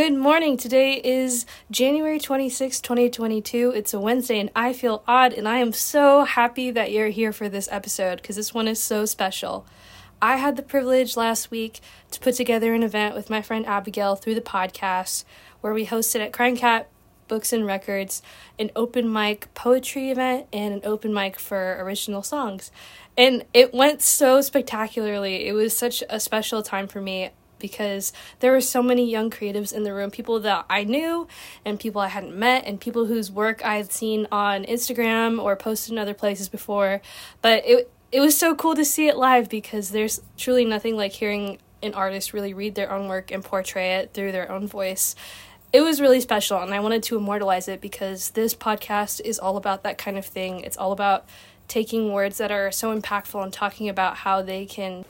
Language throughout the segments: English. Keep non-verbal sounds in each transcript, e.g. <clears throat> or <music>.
Good morning. Today is January 26, 2022. It's a Wednesday, and I feel odd, and I am so happy that you're here for this episode because this one is so special. I had the privilege last week to put together an event with my friend Abigail through the podcast where we hosted at Crying Cat Books and Records an open mic poetry event and an open mic for original songs. And it went so spectacularly. It was such a special time for me because there were so many young creatives in the room people that I knew and people I hadn't met and people whose work I had seen on Instagram or posted in other places before. But it it was so cool to see it live because there's truly nothing like hearing an artist really read their own work and portray it through their own voice. It was really special and I wanted to immortalize it because this podcast is all about that kind of thing. It's all about taking words that are so impactful and talking about how they can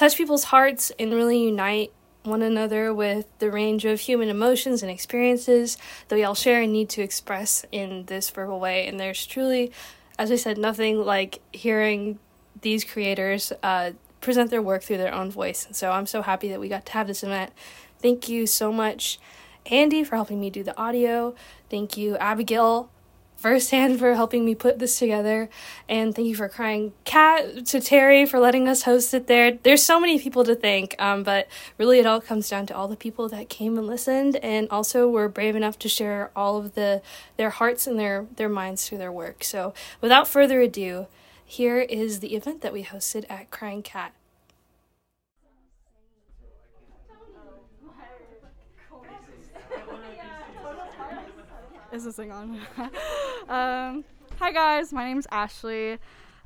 touch people's hearts and really unite one another with the range of human emotions and experiences that we all share and need to express in this verbal way. And there's truly, as I said, nothing like hearing these creators uh, present their work through their own voice. And so I'm so happy that we got to have this event. Thank you so much, Andy, for helping me do the audio. Thank you, Abigail, firsthand for helping me put this together. And thank you for crying cat to Terry for letting us host it there. There's so many people to thank, um, but really it all comes down to all the people that came and listened and also were brave enough to share all of the their hearts and their their minds through their work. So without further ado, here is the event that we hosted at Crying Cat. Is this thing on? <laughs> um, hi guys, my name's Ashley.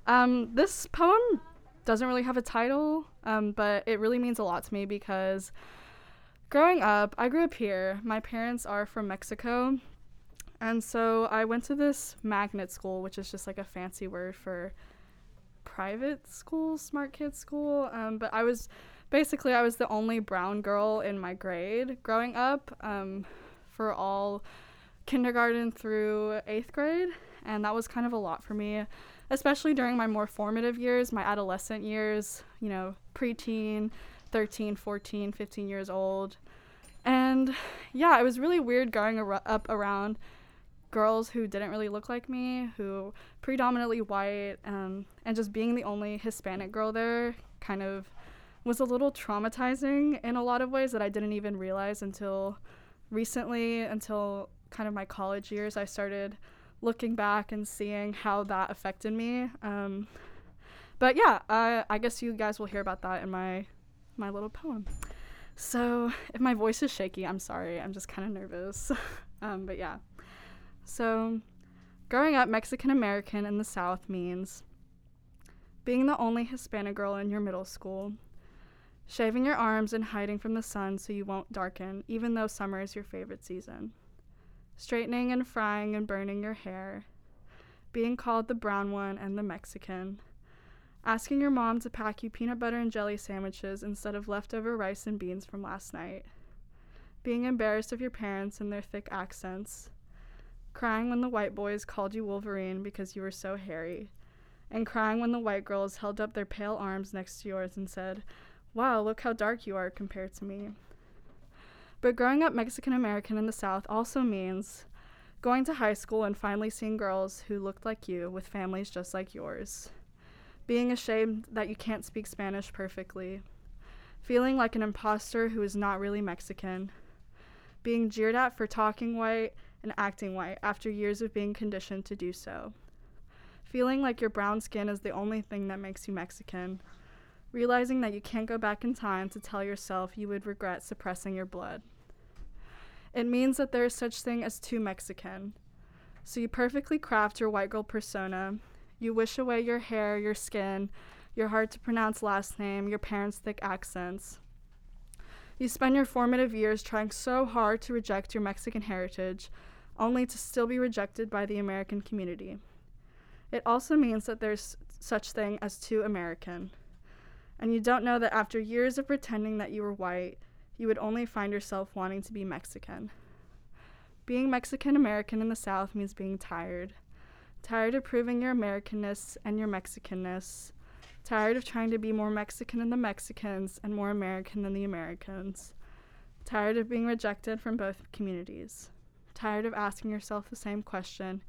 Um, this poem doesn't really have a title, um, but it really means a lot to me because growing up, I grew up here. My parents are from Mexico, and so I went to this magnet school, which is just like a fancy word for private school, smart kids school. Um, but I was basically I was the only brown girl in my grade growing up. Um, for all kindergarten through eighth grade, and that was kind of a lot for me, especially during my more formative years, my adolescent years, you know, preteen, 13, 14, 15 years old. And yeah, it was really weird growing ar- up around girls who didn't really look like me, who predominantly white, um, and just being the only Hispanic girl there kind of was a little traumatizing in a lot of ways that I didn't even realize until recently, until kind of my college years, I started looking back and seeing how that affected me. Um, but yeah, I, I guess you guys will hear about that in my my little poem. So if my voice is shaky, I'm sorry. I'm just kind of nervous. <laughs> um, but yeah. So growing up Mexican American in the South means being the only Hispanic girl in your middle school, shaving your arms and hiding from the sun so you won't darken, even though summer is your favorite season straightening and frying and burning your hair, being called the brown one and the Mexican, asking your mom to pack you peanut butter and jelly sandwiches instead of leftover rice and beans from last night, being embarrassed of your parents and their thick accents, crying when the white boys called you Wolverine because you were so hairy, and crying when the white girls held up their pale arms next to yours and said, Wow, look how dark you are compared to me. But growing up Mexican American in the South also means going to high school and finally seeing girls who looked like you with families just like yours. Being ashamed that you can't speak Spanish perfectly. Feeling like an imposter who is not really Mexican. Being jeered at for talking white and acting white after years of being conditioned to do so. Feeling like your brown skin is the only thing that makes you Mexican realizing that you can't go back in time to tell yourself you would regret suppressing your blood. It means that there is such thing as too Mexican. So you perfectly craft your white girl persona. You wish away your hair, your skin, your hard to pronounce last name, your parents' thick accents. You spend your formative years trying so hard to reject your Mexican heritage, only to still be rejected by the American community. It also means that there's such thing as too American. And you don't know that after years of pretending that you were white, you would only find yourself wanting to be Mexican. Being Mexican American in the South means being tired. Tired of proving your Americanness and your Mexicanness. Tired of trying to be more Mexican than the Mexicans and more American than the Americans. tired of being rejected from both communities, tired of asking yourself the same question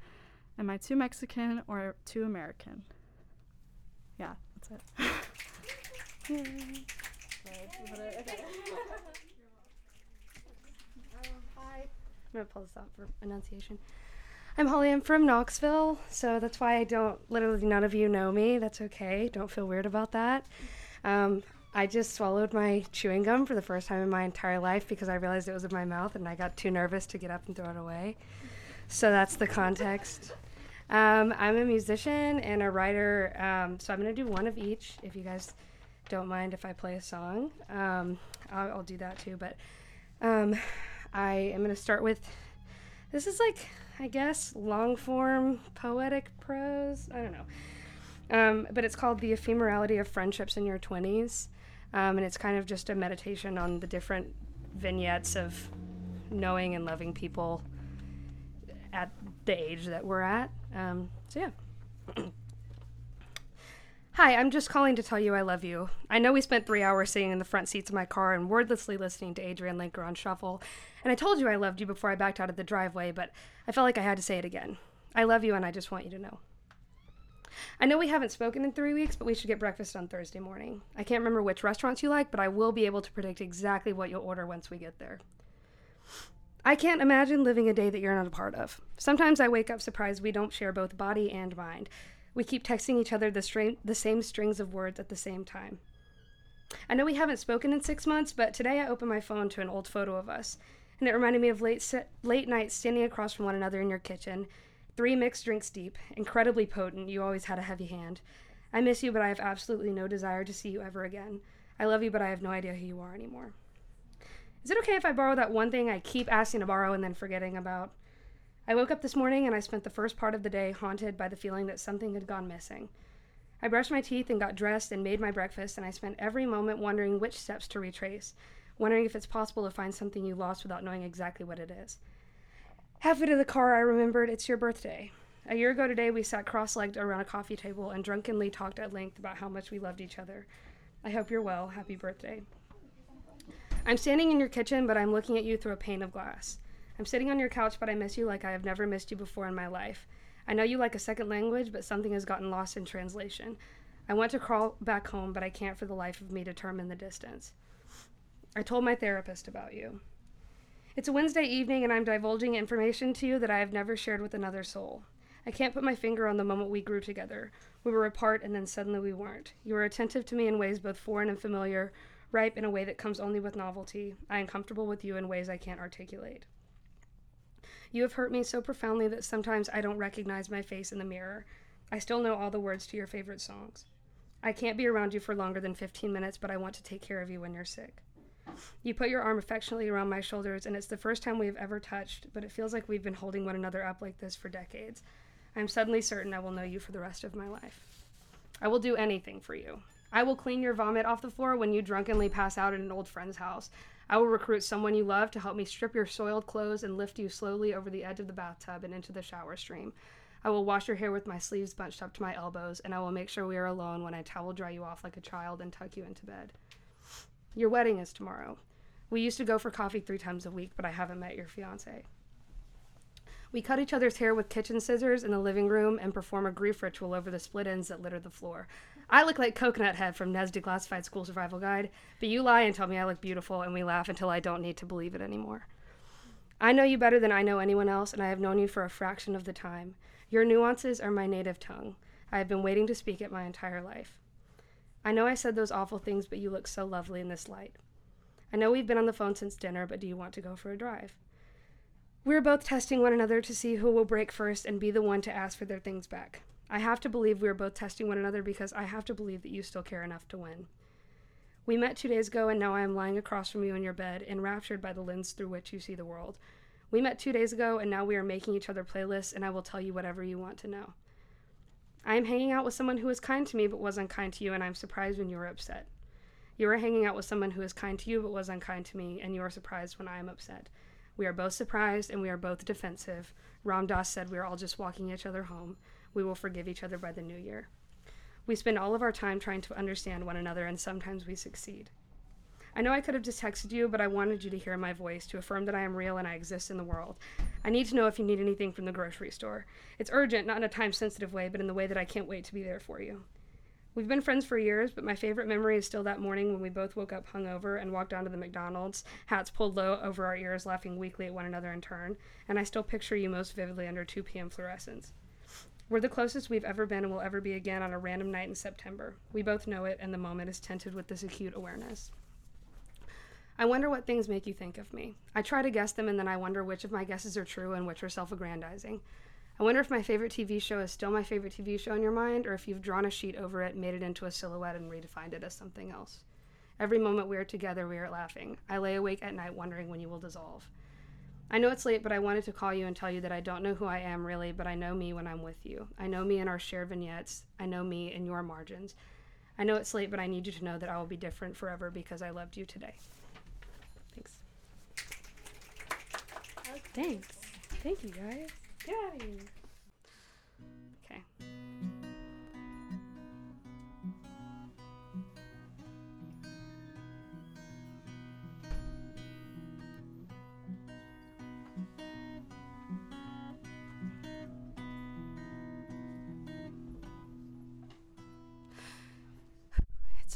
Am I too Mexican or too American? Yeah, that's it. <laughs> hi. I'm gonna pull this out for enunciation. I'm Holly. I'm from Knoxville, so that's why I don't. Literally, none of you know me. That's okay. Don't feel weird about that. Um, I just swallowed my chewing gum for the first time in my entire life because I realized it was in my mouth and I got too nervous to get up and throw it away. So that's the context. Um, I'm a musician and a writer, um, so I'm going to do one of each if you guys don't mind if I play a song. Um, I'll, I'll, do that too, but um, I am going to start with this is like, I guess, long form poetic prose. I don't know. Um, but it's called The Ephemerality of Friendships in Your 20s. Um, and it's kind of just a meditation on the different vignettes of knowing and loving people at the age that we're at. Um, so, yeah. <clears throat> Hi, I'm just calling to tell you I love you. I know we spent three hours sitting in the front seats of my car and wordlessly listening to Adrianne Lenker on shuffle, and I told you I loved you before I backed out of the driveway, but I felt like I had to say it again. I love you, and I just want you to know. I know we haven't spoken in three weeks, but we should get breakfast on Thursday morning. I can't remember which restaurants you like, but I will be able to predict exactly what you'll order once we get there. I can't imagine living a day that you're not a part of. Sometimes I wake up surprised we don't share both body and mind. We keep texting each other the, string, the same strings of words at the same time. I know we haven't spoken in six months, but today I opened my phone to an old photo of us, and it reminded me of late, late nights standing across from one another in your kitchen, Three mixed drinks deep, incredibly potent, you always had a heavy hand. I miss you, but I have absolutely no desire to see you ever again. I love you, but I have no idea who you are anymore. Is it okay if I borrow that one thing I keep asking to borrow and then forgetting about? I woke up this morning and I spent the first part of the day haunted by the feeling that something had gone missing. I brushed my teeth and got dressed and made my breakfast, and I spent every moment wondering which steps to retrace, wondering if it's possible to find something you lost without knowing exactly what it is. Halfway to the car, I remembered it's your birthday. A year ago today, we sat cross legged around a coffee table and drunkenly talked at length about how much we loved each other. I hope you're well. Happy birthday. I'm standing in your kitchen, but I'm looking at you through a pane of glass. I'm sitting on your couch, but I miss you like I have never missed you before in my life. I know you like a second language, but something has gotten lost in translation. I want to crawl back home, but I can't for the life of me determine the distance. I told my therapist about you. It's a Wednesday evening, and I'm divulging information to you that I have never shared with another soul. I can't put my finger on the moment we grew together. We were apart, and then suddenly we weren't. You were attentive to me in ways both foreign and familiar, ripe in a way that comes only with novelty. I am comfortable with you in ways I can't articulate. You have hurt me so profoundly that sometimes I don't recognize my face in the mirror. I still know all the words to your favorite songs. I can't be around you for longer than 15 minutes, but I want to take care of you when you're sick. You put your arm affectionately around my shoulders, and it's the first time we have ever touched, but it feels like we've been holding one another up like this for decades. I am suddenly certain I will know you for the rest of my life. I will do anything for you. I will clean your vomit off the floor when you drunkenly pass out at an old friend's house. I will recruit someone you love to help me strip your soiled clothes and lift you slowly over the edge of the bathtub and into the shower stream. I will wash your hair with my sleeves bunched up to my elbows, and I will make sure we are alone when I towel dry you off like a child and tuck you into bed. Your wedding is tomorrow. We used to go for coffee three times a week, but I haven't met your fiance. We cut each other's hair with kitchen scissors in the living room and perform a grief ritual over the split ends that litter the floor. I look like Coconut Head from Ned's Declassified School Survival Guide, but you lie and tell me I look beautiful, and we laugh until I don't need to believe it anymore. I know you better than I know anyone else, and I have known you for a fraction of the time. Your nuances are my native tongue. I have been waiting to speak it my entire life. I know I said those awful things, but you look so lovely in this light. I know we've been on the phone since dinner, but do you want to go for a drive? We're both testing one another to see who will break first and be the one to ask for their things back. I have to believe we are both testing one another because I have to believe that you still care enough to win. We met two days ago, and now I am lying across from you in your bed, enraptured by the lens through which you see the world. We met two days ago, and now we are making each other playlists, and I will tell you whatever you want to know. I am hanging out with someone who was kind to me but was unkind to you, and I'm surprised when you are upset. You are hanging out with someone who is kind to you but was unkind to me, and you are surprised when I am upset. We are both surprised and we are both defensive. Ram Dass said we are all just walking each other home. We will forgive each other by the new year. We spend all of our time trying to understand one another, and sometimes we succeed. I know I could have just texted you, but I wanted you to hear my voice to affirm that I am real and I exist in the world. I need to know if you need anything from the grocery store. It's urgent, not in a time sensitive way, but in the way that I can't wait to be there for you. We've been friends for years, but my favorite memory is still that morning when we both woke up hungover and walked down to the McDonald's, hats pulled low over our ears, laughing weakly at one another in turn, and I still picture you most vividly under 2 p.m. fluorescence. We're the closest we've ever been and will ever be again on a random night in September. We both know it, and the moment is tinted with this acute awareness. I wonder what things make you think of me. I try to guess them, and then I wonder which of my guesses are true and which are self aggrandizing. I wonder if my favorite TV show is still my favorite TV show in your mind, or if you've drawn a sheet over it, made it into a silhouette, and redefined it as something else. Every moment we are together, we are laughing. I lay awake at night wondering when you will dissolve. I know it's late, but I wanted to call you and tell you that I don't know who I am really, but I know me when I'm with you. I know me in our shared vignettes. I know me in your margins. I know it's late, but I need you to know that I will be different forever because I loved you today. Thanks. Oh, thanks. Thank you, guys. Get out of here.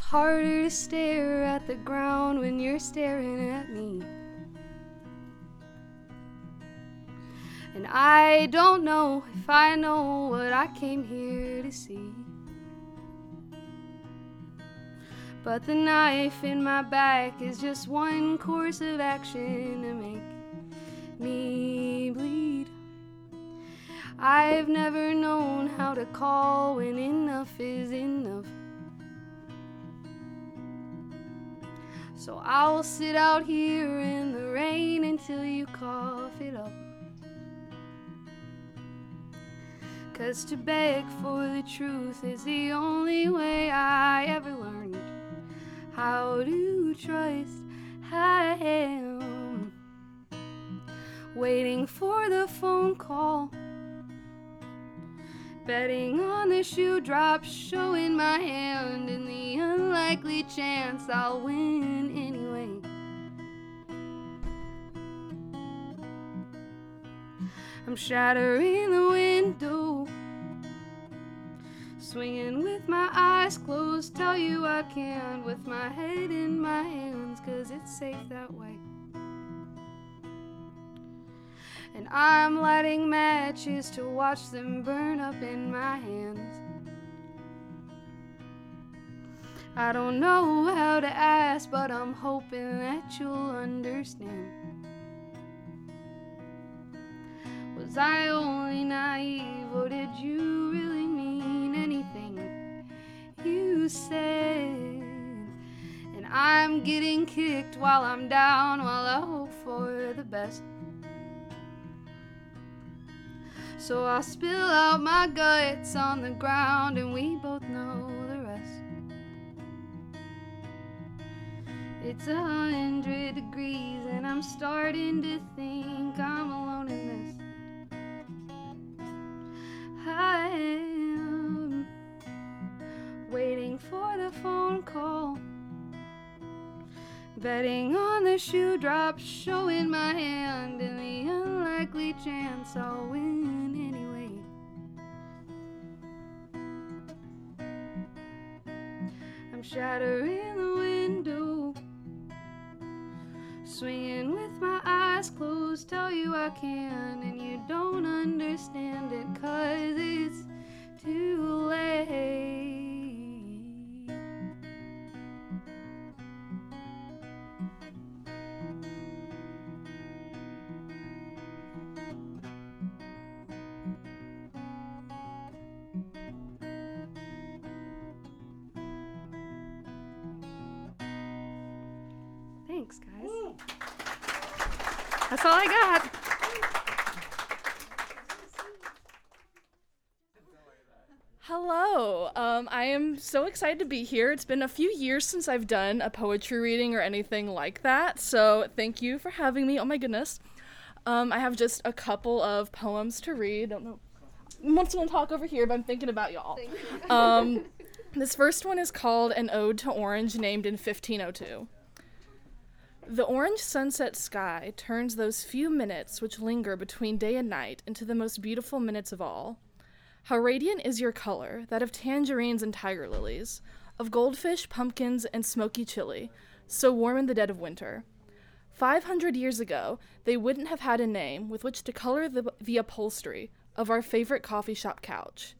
Harder to stare at the ground when you're staring at me. And I don't know if I know what I came here to see. But the knife in my back is just one course of action to make me bleed. I've never known how to call when enough is enough. So I'll sit out here in the rain until you cough it up. Cause to beg for the truth is the only way I ever learned how to trust. I am waiting for the phone call, betting on the shoe drop, showing my hand in the unlikely chance I'll win anyway. I'm shattering the window, swinging with my eyes closed. Tell you I can with my head in my hands, cause it's safe that way. And I'm lighting matches to watch them burn up in my hands. I don't know how to ask, but I'm hoping that you'll understand. Was I only naive, or did you really mean anything you said? And I'm getting kicked while I'm down, while I hope for the best. So I'll spill out my guts on the ground, and we both know the rest. It's a hundred degrees, and I'm starting to think I'm alone in this. I am waiting for the phone call, betting on the shoe drop, showing my hand in the unlikely chance I'll win I'm shattering the window, swinging with my eyes closed. Tell you I can, and you don't understand it, cause it's too late. That's all I got. Hello. Um, I am so excited to be here. It's been a few years since I've done a poetry reading or anything like that, so thank you for having me. Oh my goodness. Um, I have just a couple of poems to read. I Don't know. Want someone to talk over here, but I'm thinking about y'all. Um, <laughs> this first one is called An Ode to Orange, named in 1502. The orange sunset sky turns those few minutes which linger between day and night into the most beautiful minutes of all. How radiant is your color, that of tangerines and tiger lilies, of goldfish, pumpkins, and smoky chili, so warm in the dead of winter. Five hundred years ago, they wouldn't have had a name with which to color the, the upholstery of our favorite coffee shop couch.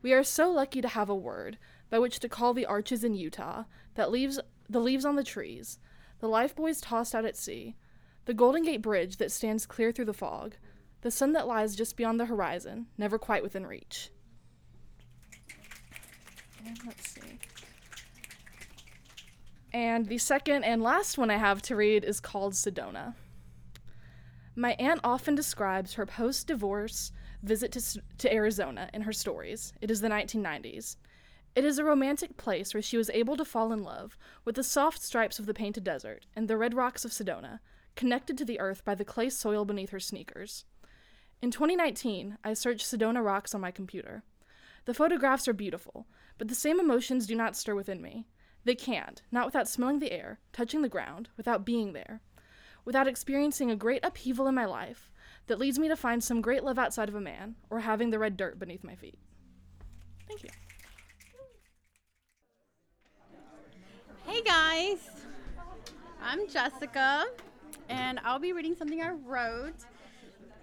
We are so lucky to have a word by which to call the arches in Utah that leaves the leaves on the trees, the lifebuoys tossed out at sea, the Golden Gate Bridge that stands clear through the fog, the sun that lies just beyond the horizon, never quite within reach. And let's see. And the second and last one I have to read is called Sedona. My aunt often describes her post divorce visit to, to Arizona in her stories. It is the 1990s. It is a romantic place where she was able to fall in love with the soft stripes of the painted desert and the red rocks of Sedona, connected to the earth by the clay soil beneath her sneakers. In 2019, I searched Sedona rocks on my computer. The photographs are beautiful, but the same emotions do not stir within me. They can't, not without smelling the air, touching the ground, without being there, without experiencing a great upheaval in my life that leads me to find some great love outside of a man, or having the red dirt beneath my feet. Thank you. Hey guys, I'm Jessica, and I'll be reading something I wrote.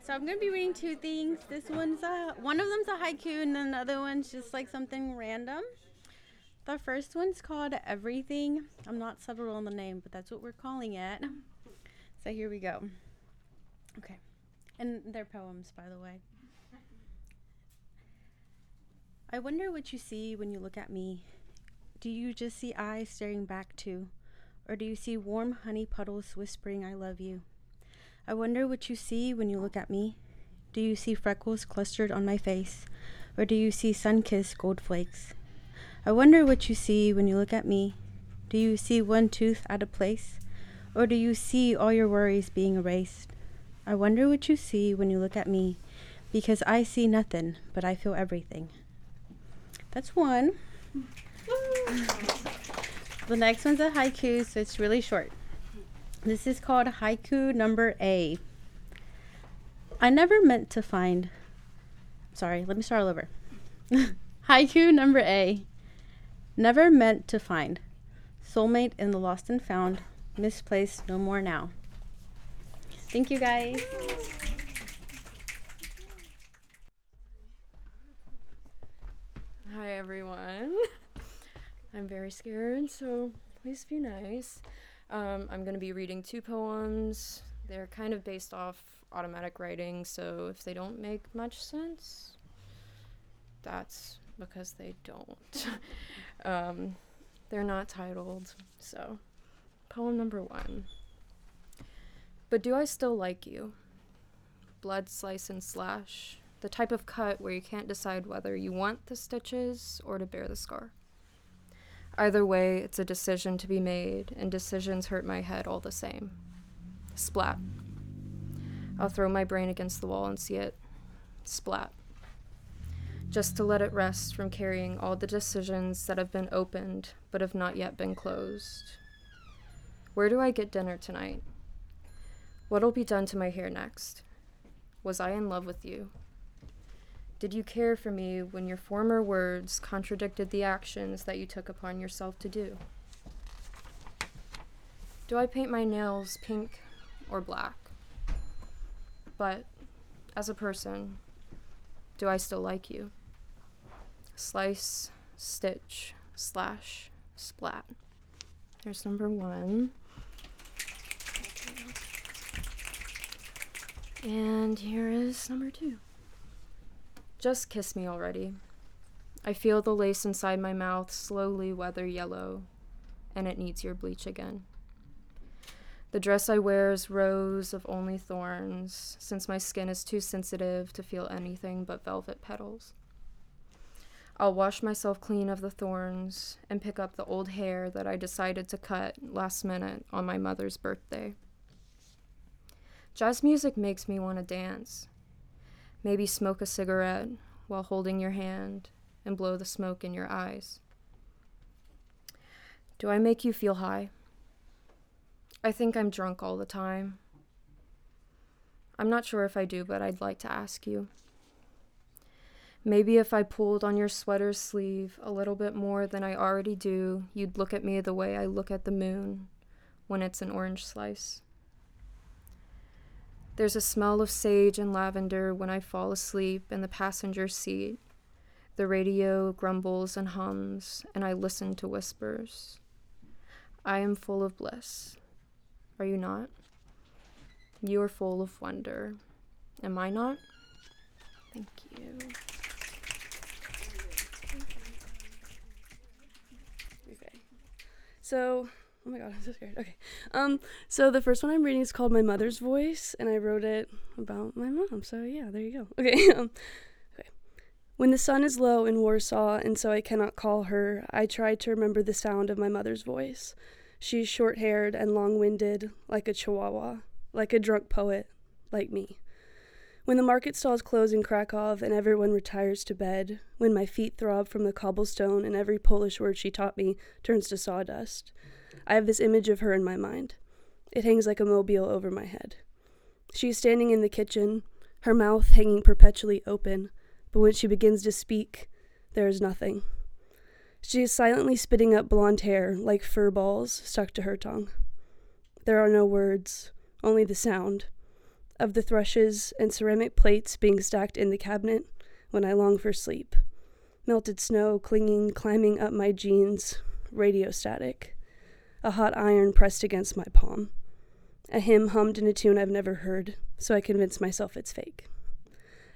So I'm gonna be reading two things. This one's a one of them's a haiku, and then the other one's just like something random. The first one's called Everything. I'm not settled on the name, but that's what we're calling it. So here we go. Okay, and they're poems, by the way. I wonder what you see when you look at me do you just see eyes staring back too? Or do you see warm honey puddles whispering, I love you? I wonder what you see when you look at me. Do you see freckles clustered on my face? Or do you see sun kissed gold flakes? I wonder what you see when you look at me. Do you see one tooth out of place? Or do you see all your worries being erased? I wonder what you see when you look at me, because I see nothing, but I feel everything. That's one. The next one's a haiku, so it's really short. This is called haiku number A. I never meant to find. Sorry, let me start all over. <laughs> haiku number A. Never meant to find. Soulmate in the lost and found. Misplaced no more now. Thank you guys. Hi everyone. <laughs> I'm very scared, so please be nice. Um, I'm going to be reading two poems. They're kind of based off automatic writing, so if they don't make much sense, that's because they don't. <laughs> um, they're not titled, so. Poem number one. But do I still like you? Blood slice and slash. The type of cut where you can't decide whether you want the stitches or to bear the scar. Either way, it's a decision to be made, and decisions hurt my head all the same. Splat. I'll throw my brain against the wall and see it. Splat. Just to let it rest from carrying all the decisions that have been opened but have not yet been closed. Where do I get dinner tonight? What'll be done to my hair next? Was I in love with you? Did you care for me when your former words contradicted the actions that you took upon yourself to do? Do I paint my nails pink or black? But as a person, do I still like you? Slice, stitch, slash, splat. There's number one. And here is number two. Just kiss me already. I feel the lace inside my mouth slowly weather yellow, and it needs your bleach again. The dress I wear is rose of only thorns, since my skin is too sensitive to feel anything but velvet petals. I'll wash myself clean of the thorns and pick up the old hair that I decided to cut last minute on my mother's birthday. Jazz music makes me want to dance, Maybe smoke a cigarette while holding your hand and blow the smoke in your eyes. Do I make you feel high? I think I'm drunk all the time. I'm not sure if I do, but I'd like to ask you. Maybe if I pulled on your sweater sleeve a little bit more than I already do, you'd look at me the way I look at the moon when it's an orange slice. There's a smell of sage and lavender when I fall asleep in the passenger seat. The radio grumbles and hums, and I listen to whispers. I am full of bliss. Are you not? You are full of wonder. Am I not? Thank you. Okay. So, oh my god, <laughs> I'm so scared. Okay. Um, so the first one I'm reading is called My Mother's Voice, and I wrote it about my mom. So yeah, there you go. <laughs> Okay. Um, okay. When the sun is low in Warsaw, and so I cannot call her, I try to remember the sound of my mother's voice. She's short haired and long winded, like a chihuahua, like a drunk poet, like me. When the market stalls close in Krakow and everyone retires to bed, when my feet throb from the cobblestone and every Polish word she taught me turns to sawdust, I have this image of her in my mind. It hangs like a mobile over my head. She is standing in the kitchen, her mouth hanging perpetually open, but when she begins to speak, there is nothing. She is silently spitting up blonde hair like fur balls stuck to her tongue. There are no words, only the sound of the thrushes and ceramic plates being stacked in the cabinet when I long for sleep. Melted snow clinging, climbing up my jeans, radio static. A hot iron pressed against my palm. A hymn hummed in a tune I've never heard, so I convince myself it's fake.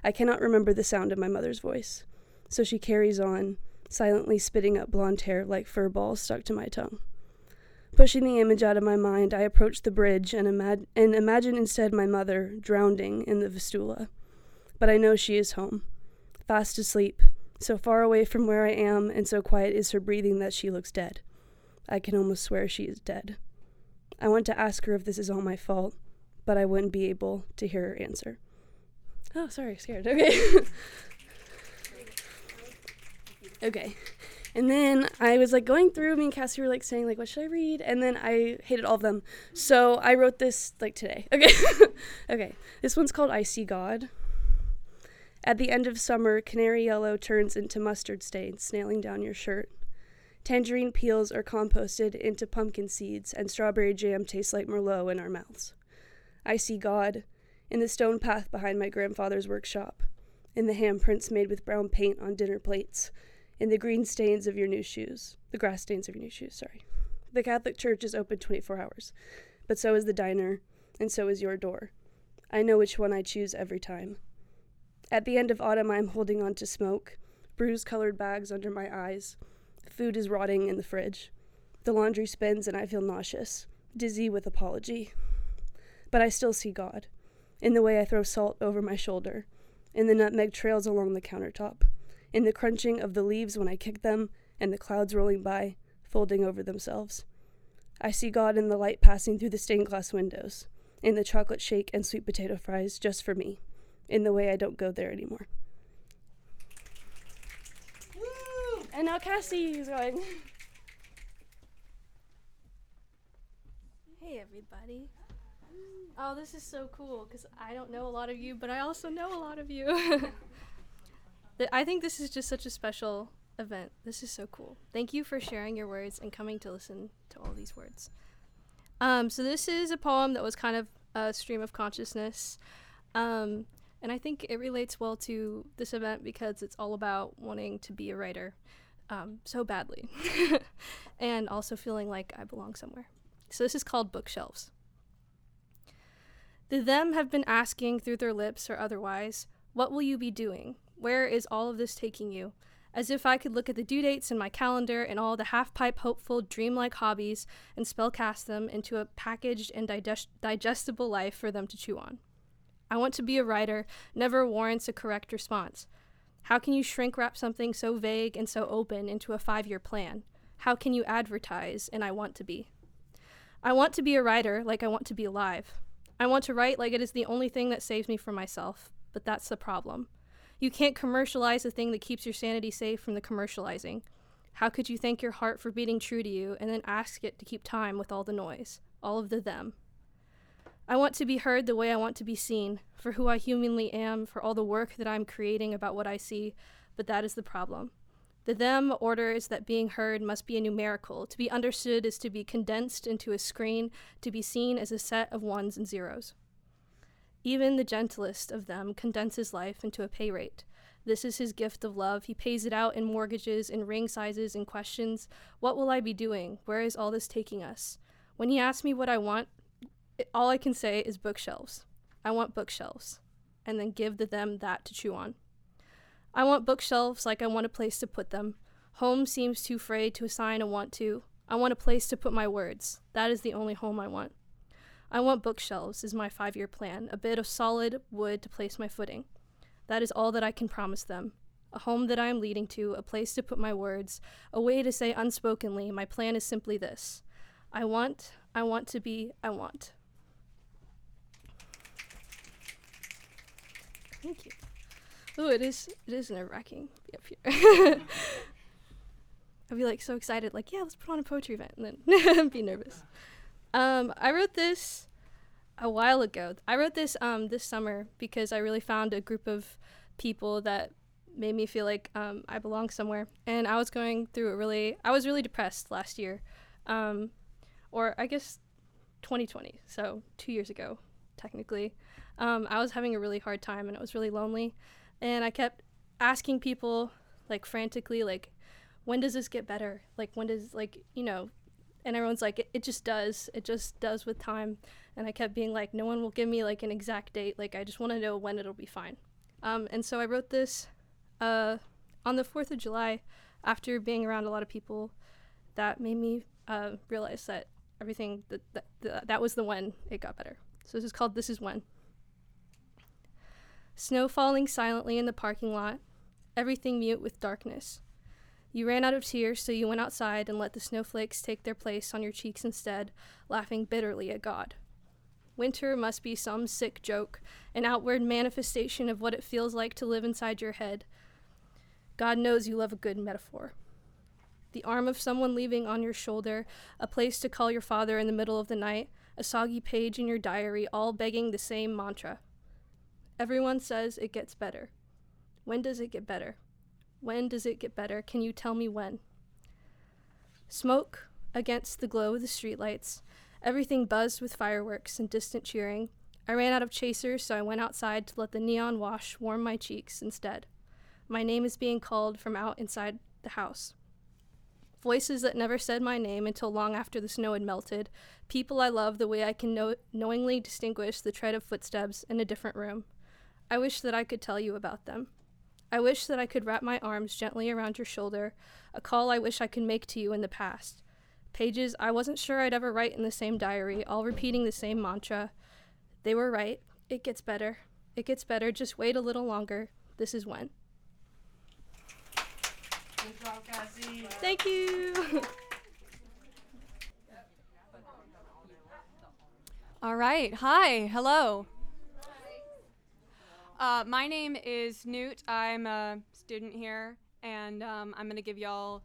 I cannot remember the sound of my mother's voice, so she carries on, silently spitting up blonde hair like fur balls stuck to my tongue. Pushing the image out of my mind, I approach the bridge and, imag- and imagine instead my mother drowning in the Vistula. But I know she is home, fast asleep, so far away from where I am, and so quiet is her breathing that she looks dead. I can almost swear she is dead. I want to ask her if this is all my fault, but I wouldn't be able to hear her answer. Oh, sorry, scared. Okay. <laughs> okay. And then I was like going through, me and Cassie were like saying, like, what should I read? And then I hated all of them. So I wrote this like today. <laughs> Okay. okay. This one's called I See God. At the end of summer, canary yellow turns into mustard stains, snailing down your shirt. Tangerine peels are composted into pumpkin seeds, and strawberry jam tastes like Merlot in our mouths. I see God in the stone path behind my grandfather's workshop, in the handprints made with brown paint on dinner plates, in the green stains of your new shoes, the grass stains of your new shoes, sorry. The Catholic Church is open 24 hours, but so is the diner, and so is your door. I know which one I choose every time. At the end of autumn, I am holding on to smoke, bruise colored bags under my eyes. Food is rotting in the fridge. The laundry spins, and I feel nauseous, dizzy with apology. But I still see God, in the way I throw salt over my shoulder, in the nutmeg trails along the countertop, in the crunching of the leaves when I kick them, and the clouds rolling by, folding over themselves. I see God in the light passing through the stained glass windows, in the chocolate shake and sweet potato fries just for me, in the way I don't go there anymore. And now Cassie is going. Hey, everybody. Oh, this is so cool because I don't know a lot of you, but I also know a lot of you. <laughs> I think this is just such a special event. This is so cool. Thank you for sharing your words and coming to listen to all these words. Um, so, this is a poem that was kind of a stream of consciousness. Um, and I think it relates well to this event because it's all about wanting to be a writer um, so badly <laughs> and also feeling like I belong somewhere. So this is called Bookshelves. The them have been asking through their lips or otherwise, What will you be doing? Where is all of this taking you? As if I could look at the due dates in my calendar and all the half pipe hopeful, dreamlike hobbies and spellcast them into a packaged and digest- digestible life for them to chew on. I want to be a writer never warrants a correct response. How can you shrink wrap something so vague and so open into a five year plan? How can you advertise and I want to be? I want to be a writer like I want to be alive. I want to write like it is the only thing that saves me from myself, but that's the problem. You can't commercialize the thing that keeps your sanity safe from the commercializing. How could you thank your heart for beating true to you and then ask it to keep time with all the noise? all of the them. I want to be heard the way I want to be seen, for who I humanly am, for all the work that I'm creating about what I see, but that is the problem. The them order is that being heard must be a numerical. To be understood is to be condensed into a screen, to be seen as a set of ones and zeros. Even the gentlest of them condenses life into a pay rate. This is his gift of love. He pays it out in mortgages, in ring sizes, in questions. What will I be doing? Where is all this taking us? When he asks me what I want, all I can say is bookshelves. I want bookshelves. And then give the them that to chew on. I want bookshelves like I want a place to put them. Home seems too frayed to assign a want to. I want a place to put my words. That is the only home I want. I want bookshelves, is my five year plan, a bit of solid wood to place my footing. That is all that I can promise them. A home that I am leading to, a place to put my words, a way to say unspokenly, my plan is simply this I want, I want to be, I want. Thank you. Oh, it is, it is nerve wracking be up here. <laughs> I'd be like so excited, like, yeah, let's put on a poetry event, and then <laughs> be nervous. Um, I wrote this a while ago. I wrote this um, this summer because I really found a group of people that made me feel like um, I belong somewhere. And I was going through a really, I was really depressed last year, um, or I guess 2020, so two years ago, technically. Um, I was having a really hard time and it was really lonely. And I kept asking people, like frantically, like, when does this get better? Like, when does, like, you know, and everyone's like, it, it just does. It just does with time. And I kept being like, no one will give me like an exact date. Like, I just want to know when it'll be fine. Um, and so I wrote this uh, on the 4th of July after being around a lot of people that made me uh, realize that everything, that, that, that, that was the when it got better. So this is called This Is When. Snow falling silently in the parking lot, everything mute with darkness. You ran out of tears, so you went outside and let the snowflakes take their place on your cheeks instead, laughing bitterly at God. Winter must be some sick joke, an outward manifestation of what it feels like to live inside your head. God knows you love a good metaphor. The arm of someone leaving on your shoulder, a place to call your father in the middle of the night, a soggy page in your diary, all begging the same mantra. Everyone says it gets better. When does it get better? When does it get better? Can you tell me when? Smoke against the glow of the streetlights, Everything buzzed with fireworks and distant cheering. I ran out of chasers, so I went outside to let the neon wash warm my cheeks instead. My name is being called from out inside the house. Voices that never said my name until long after the snow had melted. People I love the way I can know- knowingly distinguish the tread of footsteps in a different room. I wish that I could tell you about them. I wish that I could wrap my arms gently around your shoulder, a call I wish I could make to you in the past. Pages I wasn't sure I'd ever write in the same diary, all repeating the same mantra. They were right. It gets better. It gets better. Just wait a little longer. This is when. Good job, Cassie. Thank you. All right. Hi. Hello. Uh, my name is Newt. I'm a student here, and um, I'm going to give y'all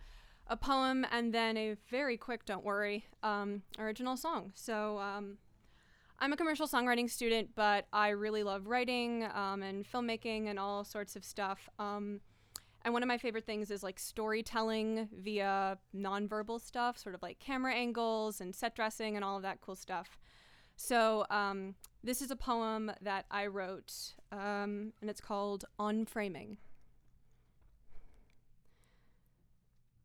a poem and then a very quick, don't worry, um, original song. So um, I'm a commercial songwriting student, but I really love writing um, and filmmaking and all sorts of stuff. Um, and one of my favorite things is like storytelling via nonverbal stuff, sort of like camera angles and set dressing and all of that cool stuff. So, um, this is a poem that I wrote, um, and it's called On Framing.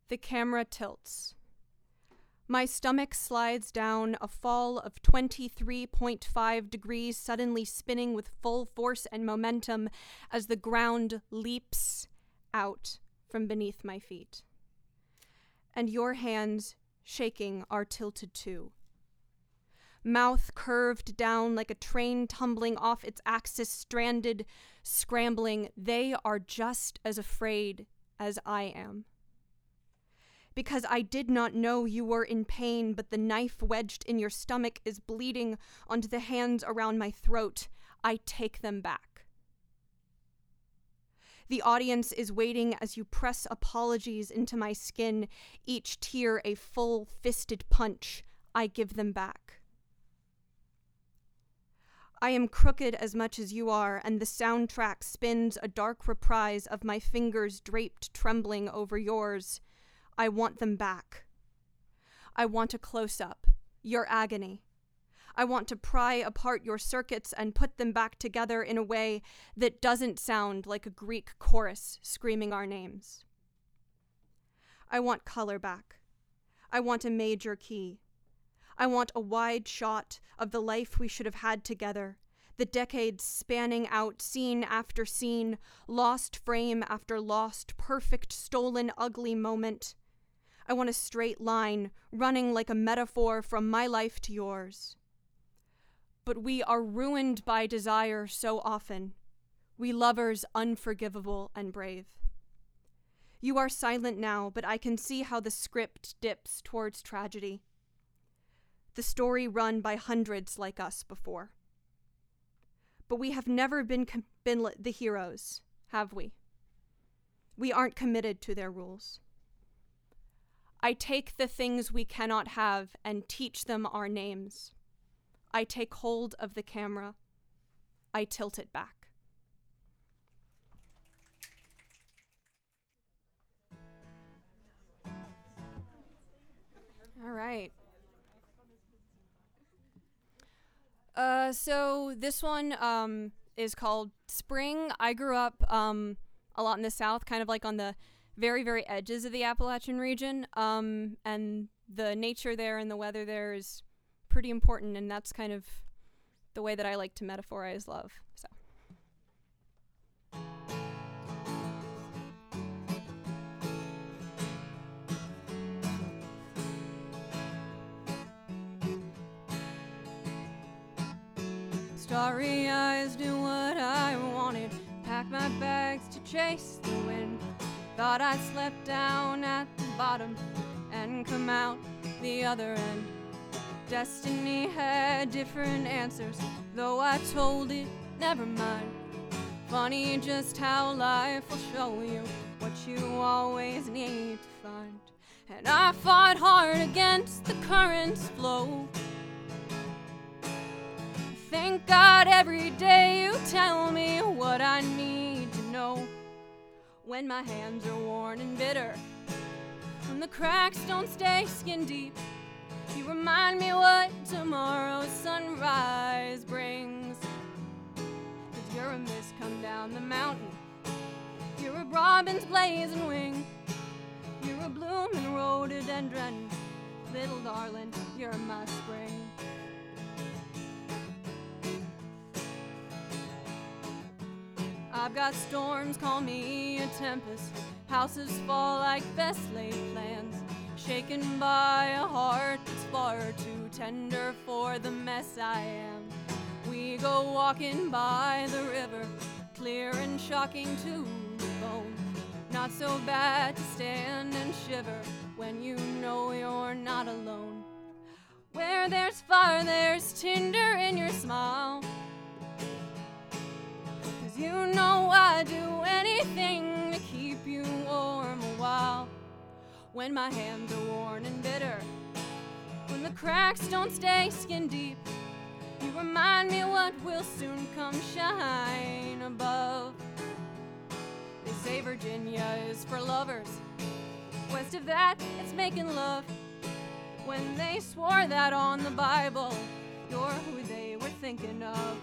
The camera tilts. My stomach slides down a fall of 23.5 degrees, suddenly spinning with full force and momentum as the ground leaps out from beneath my feet. And your hands, shaking, are tilted too. Mouth curved down like a train tumbling off its axis, stranded, scrambling, they are just as afraid as I am because I did not know you were in pain, but the knife wedged in your stomach is bleeding onto the hands around my throat. I take them back. The audience is waiting as you press apologies into my skin, each tear a full fisted punch. I give them back. I am crooked as much as you are, and the soundtrack spins a dark reprise of my fingers draped trembling over yours. I want them back. I want a close up, your agony. I want to pry apart your circuits and put them back together in a way that doesn't sound like a Greek chorus screaming our names. I want color back. I want a major key. I want a wide shot of the life we should have had together, the decades spanning out scene after scene, lost frame after lost, perfect, stolen, ugly moment. I want a straight line running like a metaphor from my life to yours. But we are ruined by desire so often, we lovers unforgivable and brave. You are silent now, but I can see how the script dips towards tragedy. The story run by hundreds like us before. But we have never been, com- been the heroes, have we? We aren't committed to their rules. I take the things we cannot have and teach them our names. I take hold of the camera. I tilt it back. All right. Uh, so this one um, is called Spring. I grew up um, a lot in the South, kind of like on the very, very edges of the Appalachian region. Um, and the nature there and the weather there is pretty important, and that's kind of the way that I like to metaphorize love. So. Starry eyes do what I wanted. Pack my bags to chase the wind. Thought I'd slept down at the bottom and come out the other end. Destiny had different answers, though I told it, never mind. Funny just how life will show you what you always need to find. And I fought hard against the current's flow. Thank God every day you tell me what I need to know. When my hands are worn and bitter, when the cracks don't stay skin deep, you remind me what tomorrow's sunrise brings. Cause you're a mist come down the mountain, you're a robin's blazing wing, you're a blooming rhododendron, little darling, you're my spring. I've got storms, call me a tempest. Houses fall like best laid plans. Shaken by a heart that's far too tender for the mess I am. We go walking by the river, clear and shocking to the bone. Not so bad to stand and shiver when you know you're not alone. Where there's fire, there's tinder in your smile. You know I'd do anything to keep you warm a while. When my hands are worn and bitter, when the cracks don't stay skin deep, you remind me what will soon come shine above. They say Virginia is for lovers. West of that, it's making love. When they swore that on the Bible, you're who they were thinking of.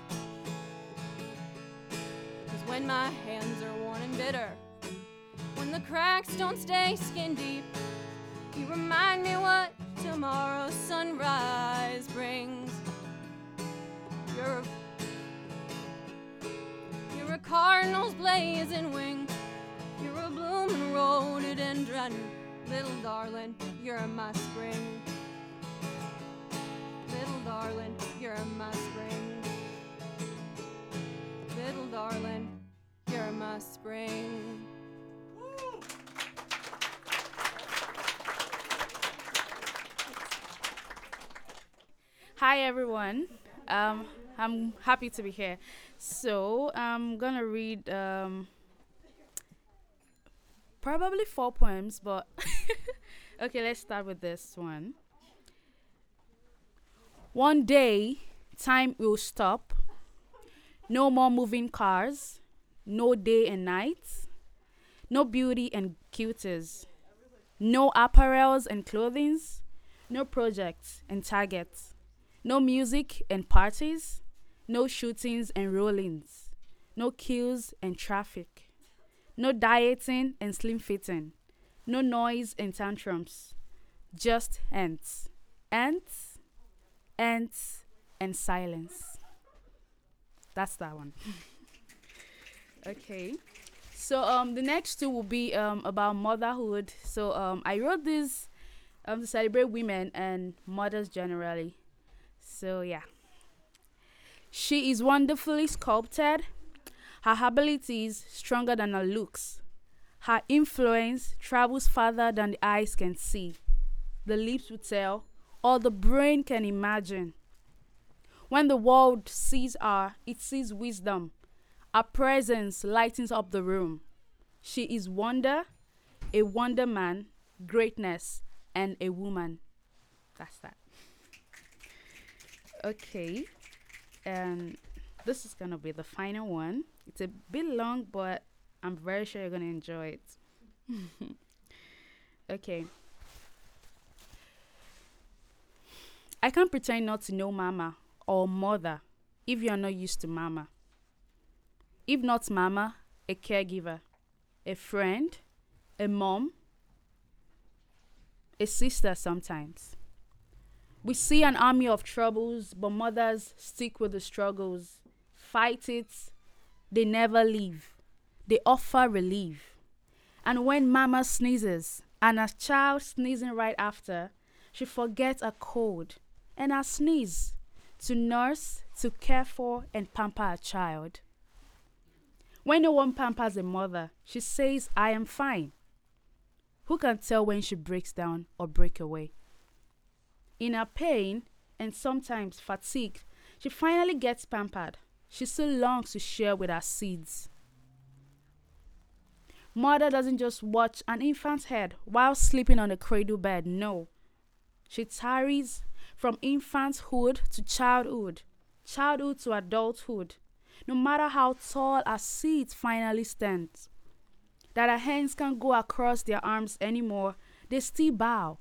When my hands are worn and bitter, when the cracks don't stay skin deep, you remind me what tomorrow's sunrise brings. You're you're a cardinal's blazing wing. You're a blooming rhododendron, little darling. You're my spring. Little darling, you're my spring. Little darling, my spring. Hi everyone. Um, I'm happy to be here. So I'm gonna read um, probably four poems, but <laughs> okay, let's start with this one. One day, time will stop. No more moving cars, no day and nights, no beauty and cuties, no apparels and clothings, no projects and targets, no music and parties, no shootings and rollings, no queues and traffic, no dieting and slim fitting, no noise and tantrums, just ants, ants, ants, and silence. That's that one. <laughs> okay. So um the next two will be um about motherhood. So um I wrote this um to celebrate women and mothers generally. So yeah. She is wonderfully sculpted. Her abilities stronger than her looks. Her influence travels farther than the eyes can see. The lips will tell, or the brain can imagine. When the world sees her, it sees wisdom. Her presence lightens up the room. She is wonder, a wonder man, greatness, and a woman. That's that. Okay. And this is gonna be the final one. It's a bit long, but I'm very sure you're gonna enjoy it. <laughs> okay. I can't pretend not to know mama or mother if you are not used to mama. If not mama, a caregiver, a friend, a mom, a sister sometimes. We see an army of troubles, but mothers stick with the struggles, fight it, they never leave. They offer relief. And when mama sneezes and a child sneezing right after, she forgets a cold and a sneeze to nurse, to care for, and pamper a child. When no one pampers a mother, she says, I am fine. Who can tell when she breaks down or break away? In her pain and sometimes fatigue, she finally gets pampered. She still longs to share with her seeds. Mother doesn't just watch an infant's head while sleeping on a cradle bed, no. She tarries from infanthood to childhood, childhood to adulthood, no matter how tall a seed finally stands. That her hands can't go across their arms anymore, they still bow.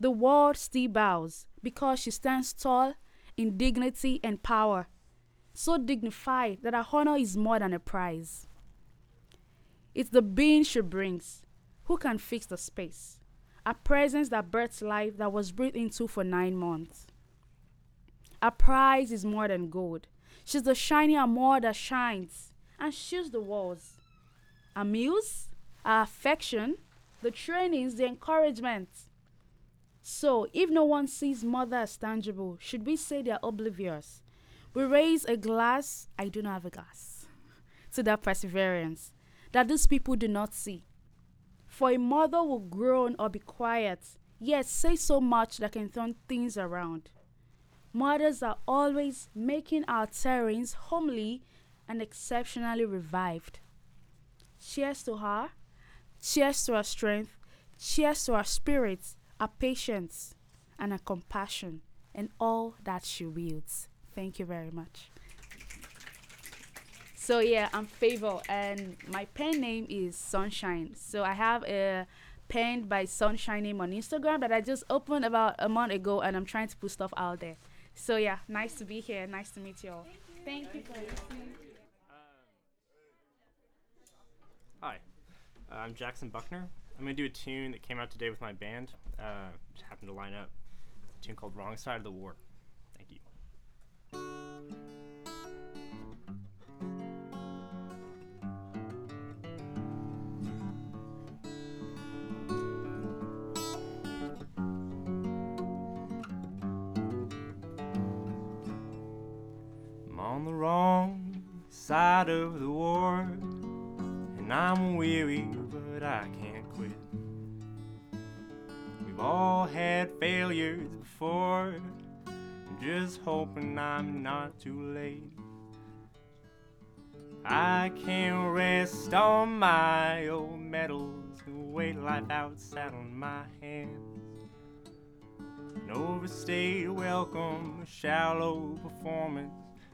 The world still bows because she stands tall in dignity and power, so dignified that her honor is more than a prize. It's the being she brings. Who can fix the space? a presence that births life that was breathed into for nine months. A prize is more than gold. She's the shiny armor that shines and shields the walls. A muse, a affection, the trainings, the encouragement. So, if no one sees mother as tangible, should we say they're oblivious? We raise a glass, I do not have a glass, to that perseverance that these people do not see. For a mother will groan or be quiet, yet say so much that can turn things around. Mothers are always making our terrains homely and exceptionally revived. Cheers to her, cheers to her strength, cheers to her spirit, her patience, and her compassion, and all that she wields. Thank you very much. So yeah, I'm Favour, and my pen name is Sunshine. So I have a pen by Sunshine name on Instagram that I just opened about a month ago, and I'm trying to put stuff out there. So yeah, nice to be here. Nice to meet you all. Thank you. Thank you Hi, uh, I'm Jackson Buckner. I'm gonna do a tune that came out today with my band. Uh, just happened to line up. A tune called "Wrong Side of the War." Hoping I'm not too late. I can't rest on my old medals and wait life out sat on my hands. An overstayed welcome, a shallow performance,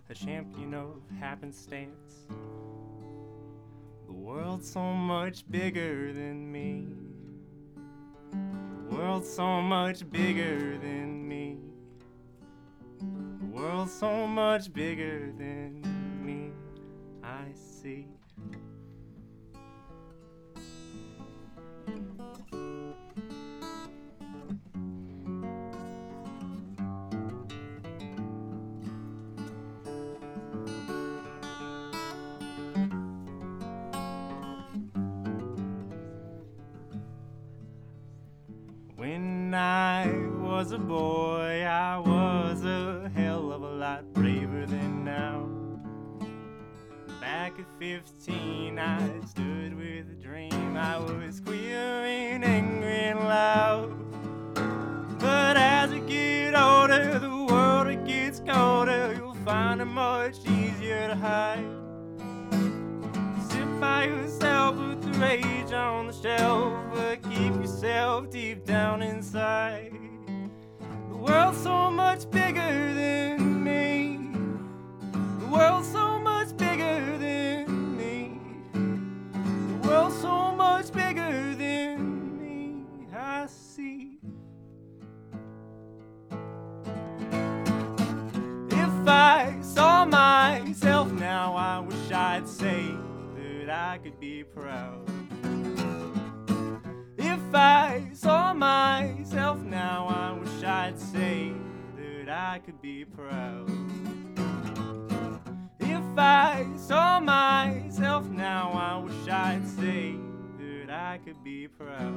a champion of happenstance. The world's so much bigger than me. The world's so much bigger than me. World's so much bigger than me. I see. When I was a boy, I lot braver than now. Back at 15, I stood with a dream. I was queer and angry and loud. But as you get older, the world it gets colder. You'll find it much easier to hide. Sit by yourself with the rage on the shelf, but keep yourself deep down inside. The world's so much bigger than I wish I'd say that I could be proud. If I saw myself now, I wish I'd say that I could be proud. If I saw myself now, I wish I'd say that I could be proud.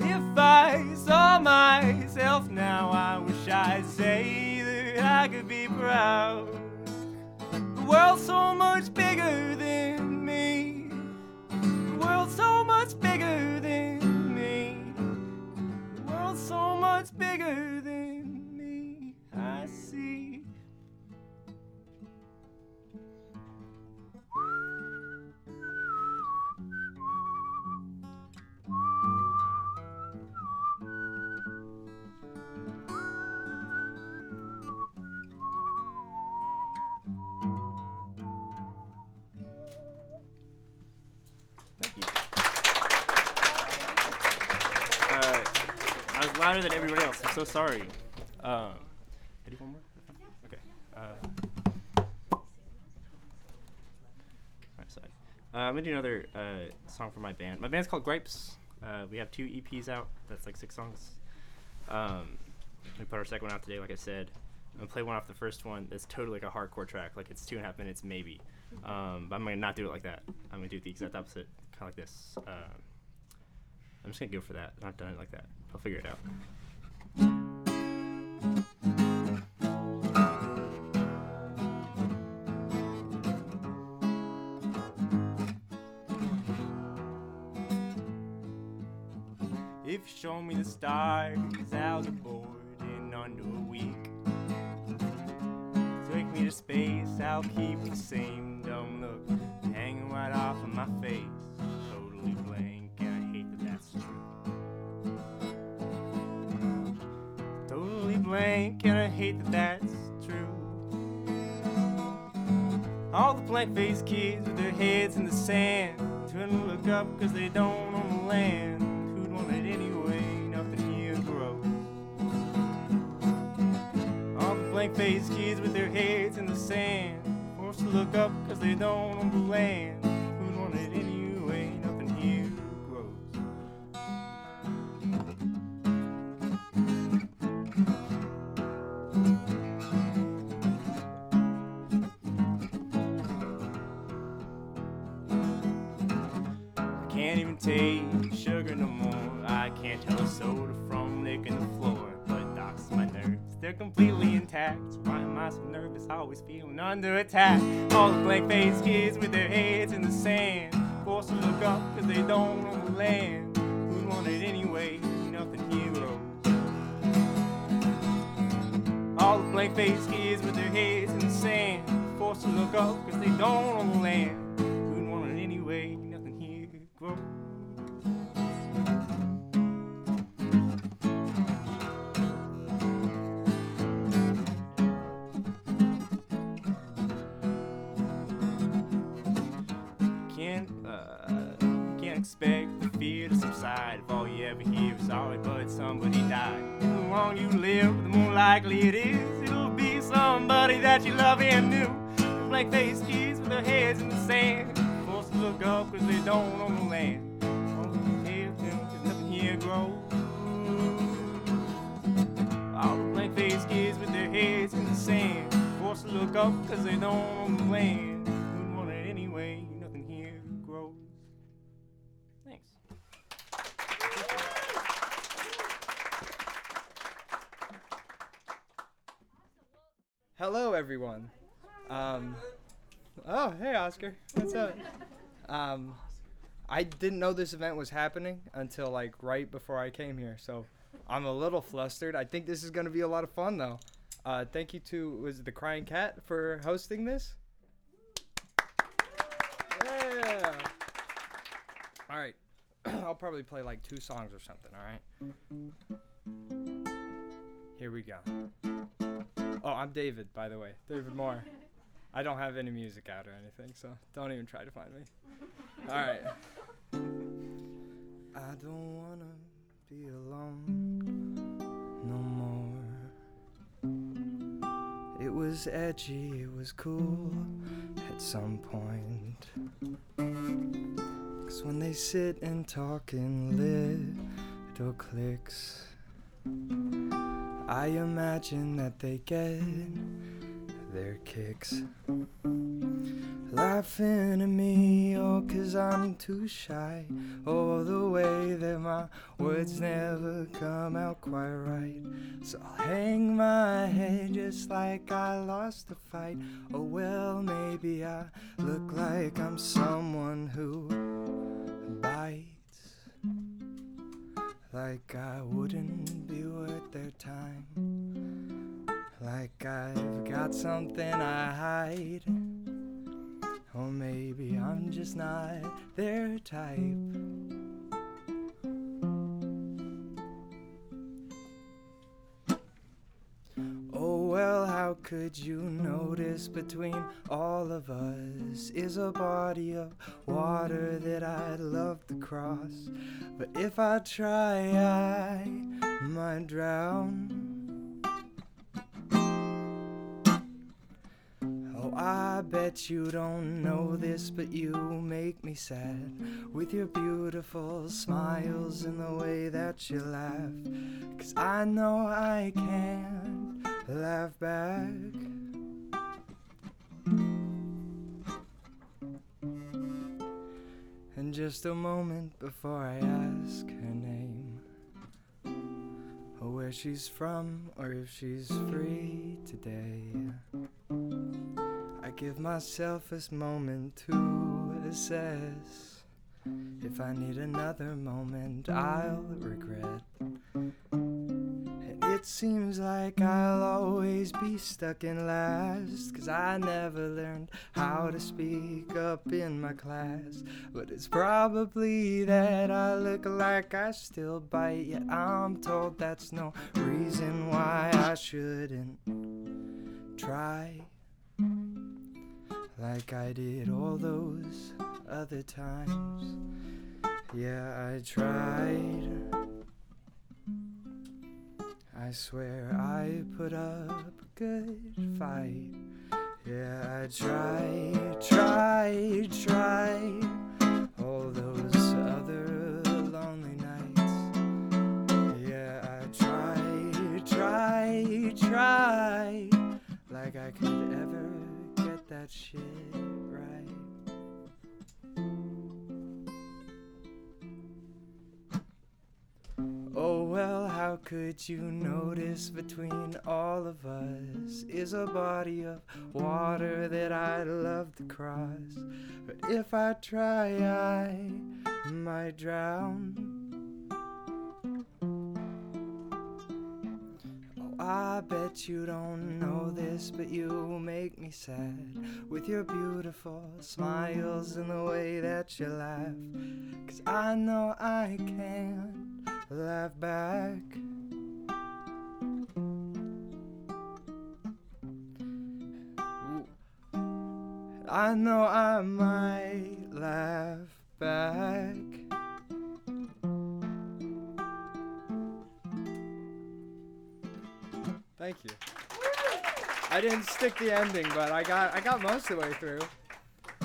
If I saw myself now, I wish I'd say that I could be proud. World's so much bigger than me. The world's so much bigger than me. The world's so much bigger than me. I see. Louder than everybody else. I'm so sorry. Um, more? Okay. Uh. Uh, I'm gonna do another uh, song for my band. My band's called Gripes. Uh, we have two EPs out. That's like six songs. Um, we put our second one out today, like I said. I'm gonna play one off the first one that's totally like a hardcore track. Like it's two and a half minutes, maybe. Um, but I'm gonna not do it like that. I'm gonna do it the exact opposite, kind of like this. Um, I'm just gonna go for that. Not done it like that. I'll figure it out. If you show me the stars out the board in under a week, take me to space, I'll keep the same dumb look hanging right off of my face. Blank, and I hate that that's true. All the blank faced kids with their heads in the sand, turn to look up because they don't own the land. Who'd want it anyway? Nothing here grows. All the blank faced kids with their heads in the sand, forced to look up because they don't own the land. Always feeling under attack. All the blank faced kids with their heads in the sand. Forced to look up because they don't own the land. Who'd want it anyway? Nothing heroes. All the blank faced kids with their heads in the sand. Forced to look up because they don't own the land. Who'd want it anyway? Nothing here it is it'll be somebody that you love and knew. Blank faced kids with their heads in the sand, forced to look up because they don't own the land. The here, cause nothing here grows. All the blank faced kids with their heads in the sand, forced to look up because they don't own the land. Hello, everyone. Um, oh, hey, Oscar. What's up? Um, I didn't know this event was happening until like right before I came here, so I'm a little flustered. I think this is gonna be a lot of fun, though. Uh, thank you to was the Crying Cat for hosting this. Yeah. All right. <clears throat> I'll probably play like two songs or something. All right. Here we go. Oh, I'm David, by the way. David Moore. I don't have any music out or anything, so don't even try to find me. All right. <laughs> I don't wanna be alone no more. It was edgy, it was cool at some point. Cause when they sit and talk in little cliques, I imagine that they get their kicks. Laughing at me, oh, cause I'm too shy. Oh, the way that my words never come out quite right. So I'll hang my head just like I lost a fight. Oh, well, maybe I look like I'm someone who bites. Like I wouldn't be worth their time. Like I've got something I hide. Or maybe I'm just not their type. Well, how could you notice between all of us is a body of water that I'd love to cross? But if I try, I might drown. Oh, I bet you don't know this, but you make me sad with your beautiful smiles and the way that you laugh. Cause I know I can't laugh back. And just a moment before I ask her name, or where she's from, or if she's free today. Give myself this moment to assess. If I need another moment, I'll regret. It seems like I'll always be stuck in last. Cause I never learned how to speak up in my class. But it's probably that I look like I still bite. Yet I'm told that's no reason why I shouldn't try like I did all those other times. Yeah, I tried. I swear I put up a good fight. Yeah, I tried, tried, tried. All those other lonely nights. Yeah, I tried, tried, tried. Like I could ever shit right. Oh well, how could you notice between all of us is a body of water that I'd love to cross? But if I try, I might drown. I bet you don't know this, but you make me sad with your beautiful smiles and the way that you laugh. Cause I know I can't laugh back. I know I might laugh back. Thank you. I didn't stick the ending, but I got I got most of the way through.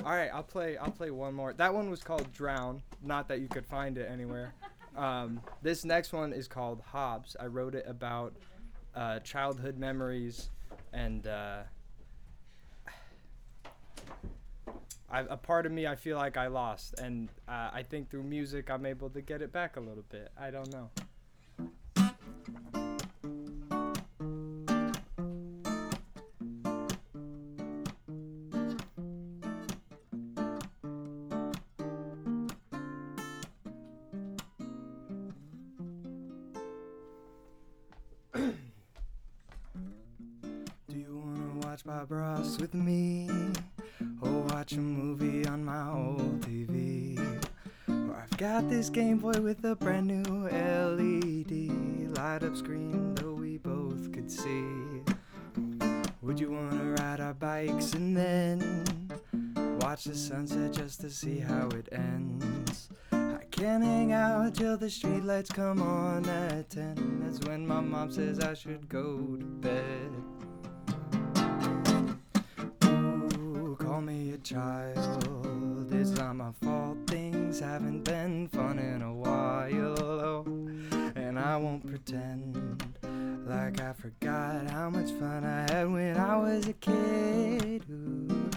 All right, I'll play I'll play one more. That one was called Drown. Not that you could find it anywhere. Um, this next one is called Hobbes. I wrote it about uh, childhood memories and uh, I, a part of me I feel like I lost, and uh, I think through music I'm able to get it back a little bit. I don't know. Game Boy with a brand new LED light up screen though we both could see. Would you wanna ride our bikes and then watch the sunset just to see how it ends? I can't hang out till the streetlights come on at 10. That's when my mom says I should go to bed. Ooh, call me a child. Pretend like I forgot how much fun I had when I was a kid. Ooh.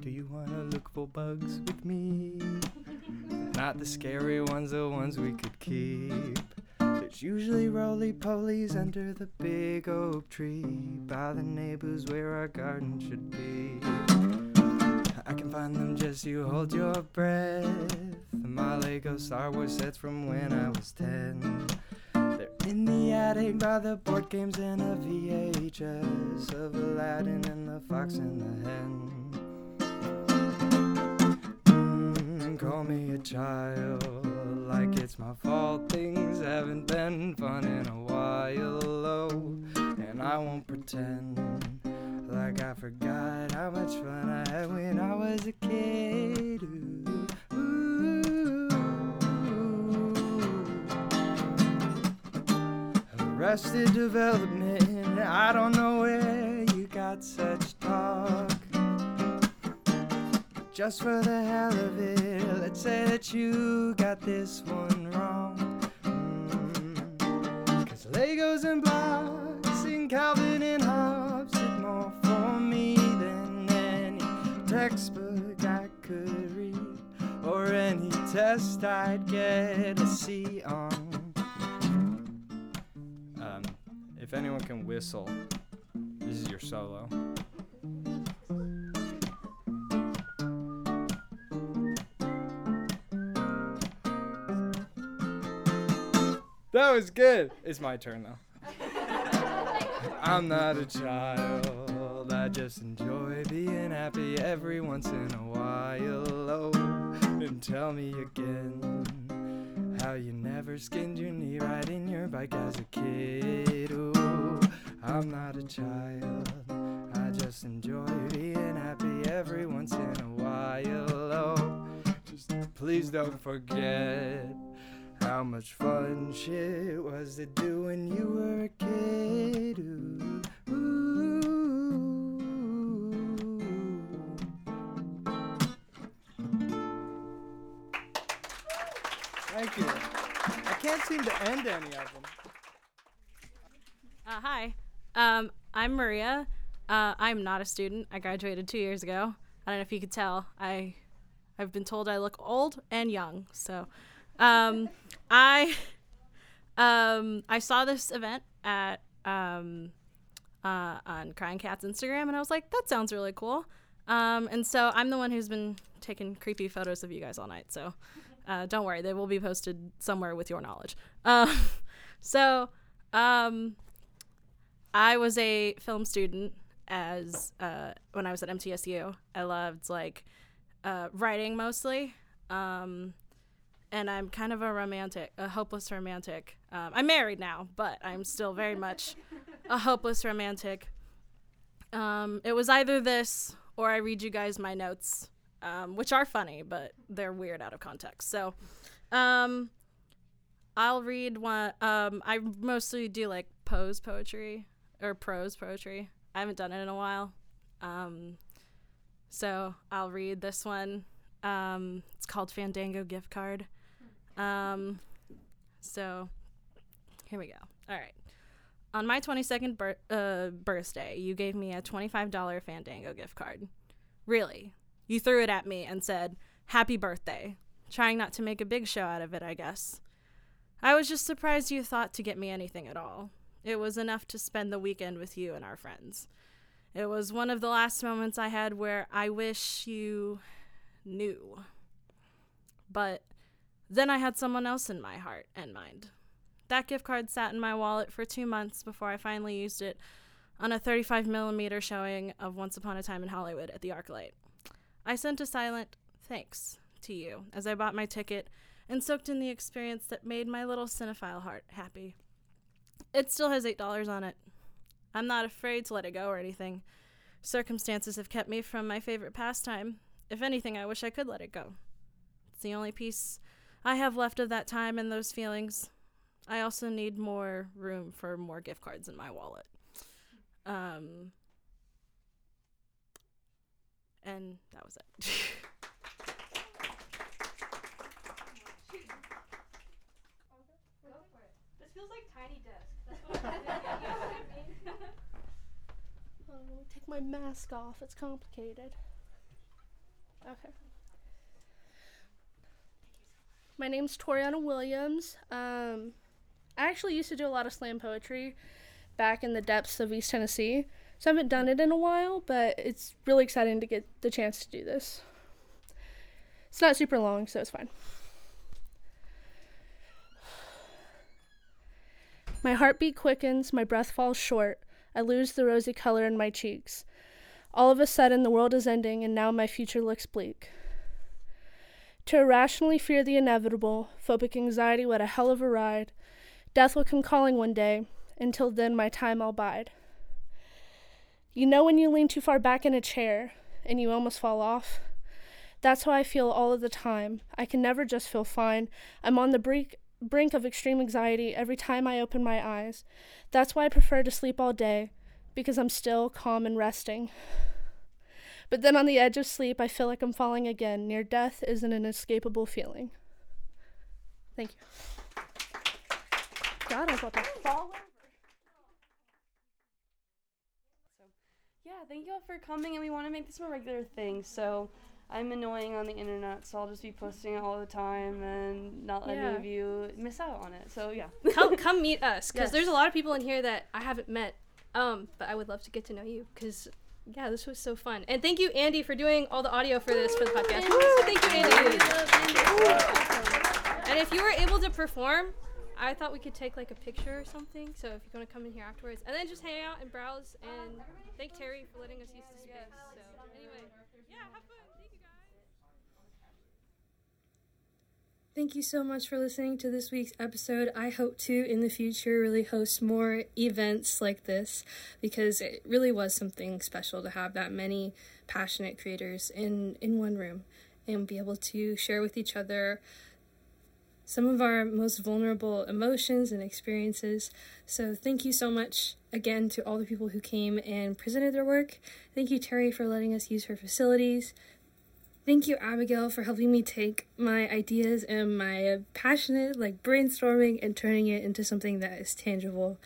Do you wanna look for bugs with me? Not the scary ones, the ones we could keep. There's usually roly polies under the big oak tree by the neighbors where our garden should be. I can find them just you hold your breath. My Lego Star Wars sets from when I was 10. They're in the attic by the board games and a VHS of Aladdin and the Fox and the Hen. Mm, call me a child, like it's my fault. Things haven't been fun in a while, oh, and I won't pretend like I forgot how much fun I had when I was a kid. Ooh. Arrested Development, I don't know where you got such talk. Just for the hell of it, let's say that you got this one wrong. Mm. Cause Legos and blocks and Calvin and Hobbes more for me than any textbook I could read or any test I'd get a C on. Um, if anyone can whistle, this is your solo. That was good. It's my turn though. <laughs> I'm not a child. I just enjoy being happy every once in a while. Oh, and tell me again how you never skinned your knee riding your bike as a kid. Ooh, I'm not a child. I just enjoy being happy every once in a while. Oh, just please don't forget how much fun shit was to do when you were a kid. Ooh, Thank you. I can't seem to end any of them. Uh, hi, um, I'm Maria. Uh, I'm not a student. I graduated two years ago. I don't know if you could tell. I, I've been told I look old and young. So, um, <laughs> I, um, I saw this event at um, uh, on Crying Cat's Instagram, and I was like, that sounds really cool. Um, and so I'm the one who's been taking creepy photos of you guys all night. So, uh, don't worry, they will be posted somewhere with your knowledge. Um, <laughs> so, um, I was a film student as uh, when I was at MTSU. I loved like uh, writing mostly, um, and I'm kind of a romantic, a hopeless romantic. Um, I'm married now, but I'm still very much a hopeless romantic. Um, it was either this or I read you guys my notes, um, which are funny, but they're weird out of context. So, um, I'll read one. Um, I mostly do like pose poetry or prose poetry. I haven't done it in a while. Um, so I'll read this one. Um, it's called Fandango Gift Card. Um, so here we go. All right. On my 22nd bir- uh, birthday, you gave me a $25 Fandango gift card. Really? You threw it at me and said, Happy birthday. Trying not to make a big show out of it, I guess. I was just surprised you thought to get me anything at all. It was enough to spend the weekend with you and our friends. It was one of the last moments I had where I wish you knew. But then I had someone else in my heart and mind. That gift card sat in my wallet for two months before I finally used it on a 35 millimeter showing of Once Upon a Time in Hollywood at the ArcLight. I sent a silent thanks to you as I bought my ticket and soaked in the experience that made my little cinephile heart happy. It still has $8 on it. I'm not afraid to let it go or anything. Circumstances have kept me from my favorite pastime. If anything, I wish I could let it go. It's the only piece I have left of that time and those feelings. I also need more room for more gift cards in my wallet. Um, and that was it. Feels like tiny desk. That's what <laughs> I mean. Oh, take my mask off. It's complicated. Okay. My name's Toriana Williams. Um, I actually used to do a lot of slam poetry back in the depths of East Tennessee. So I haven't done it in a while, but it's really exciting to get the chance to do this. It's not super long, so it's fine. My heartbeat quickens, my breath falls short. I lose the rosy color in my cheeks. All of a sudden, the world is ending, and now my future looks bleak. To irrationally fear the inevitable, phobic anxiety, what a hell of a ride. Death will come calling one day. Until then, my time I'll bide. You know when you lean too far back in a chair and you almost fall off? That's how I feel all of the time. I can never just feel fine. I'm on the brink, brink of extreme anxiety every time I open my eyes. That's why I prefer to sleep all day, because I'm still calm and resting. But then on the edge of sleep, I feel like I'm falling again. Near death is an inescapable feeling. Thank you. God, I was about to fall over. Yeah, thank you all for coming, and we want to make this more regular thing. So I'm annoying on the internet, so I'll just be posting it all the time and not let Yeah. any of you miss out on it. So yeah, <laughs> come come meet <laughs> us because Yes. there's a lot of people in here that I haven't met. Um, but I would love to get to know you because yeah, this was so fun. And thank you, Andy, for doing all the audio for this for the podcast. Thank you, Andy. And if you were able to perform, I thought we could take like a picture or something. So if you want to come in here afterwards, and then just hang out and browse, and thank Terry for letting us use the space. So anyway, yeah, have fun. Thank you guys. Thank you so much for listening to this week's episode. I hope to, in the future, really host more events like this because it really was something special to have that many passionate creators in, in one room and be able to share with each other some of our most vulnerable emotions and experiences. So, thank you so much again to all the people who came and presented their work. Thank you, Terry, for letting us use her facilities. Thank you, Abigail, for helping me take my ideas and my passionate, like brainstorming and turning it into something that is tangible.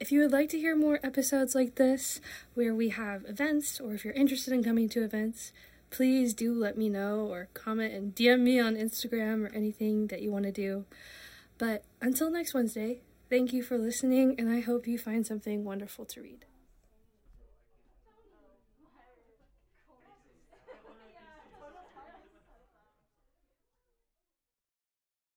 If you would like to hear more episodes like this, where we have events, or if you're interested in coming to events, please do let me know or comment and DM me on Instagram or anything that you want to do. But until next Wednesday, thank you for listening, and I hope you find something wonderful to read.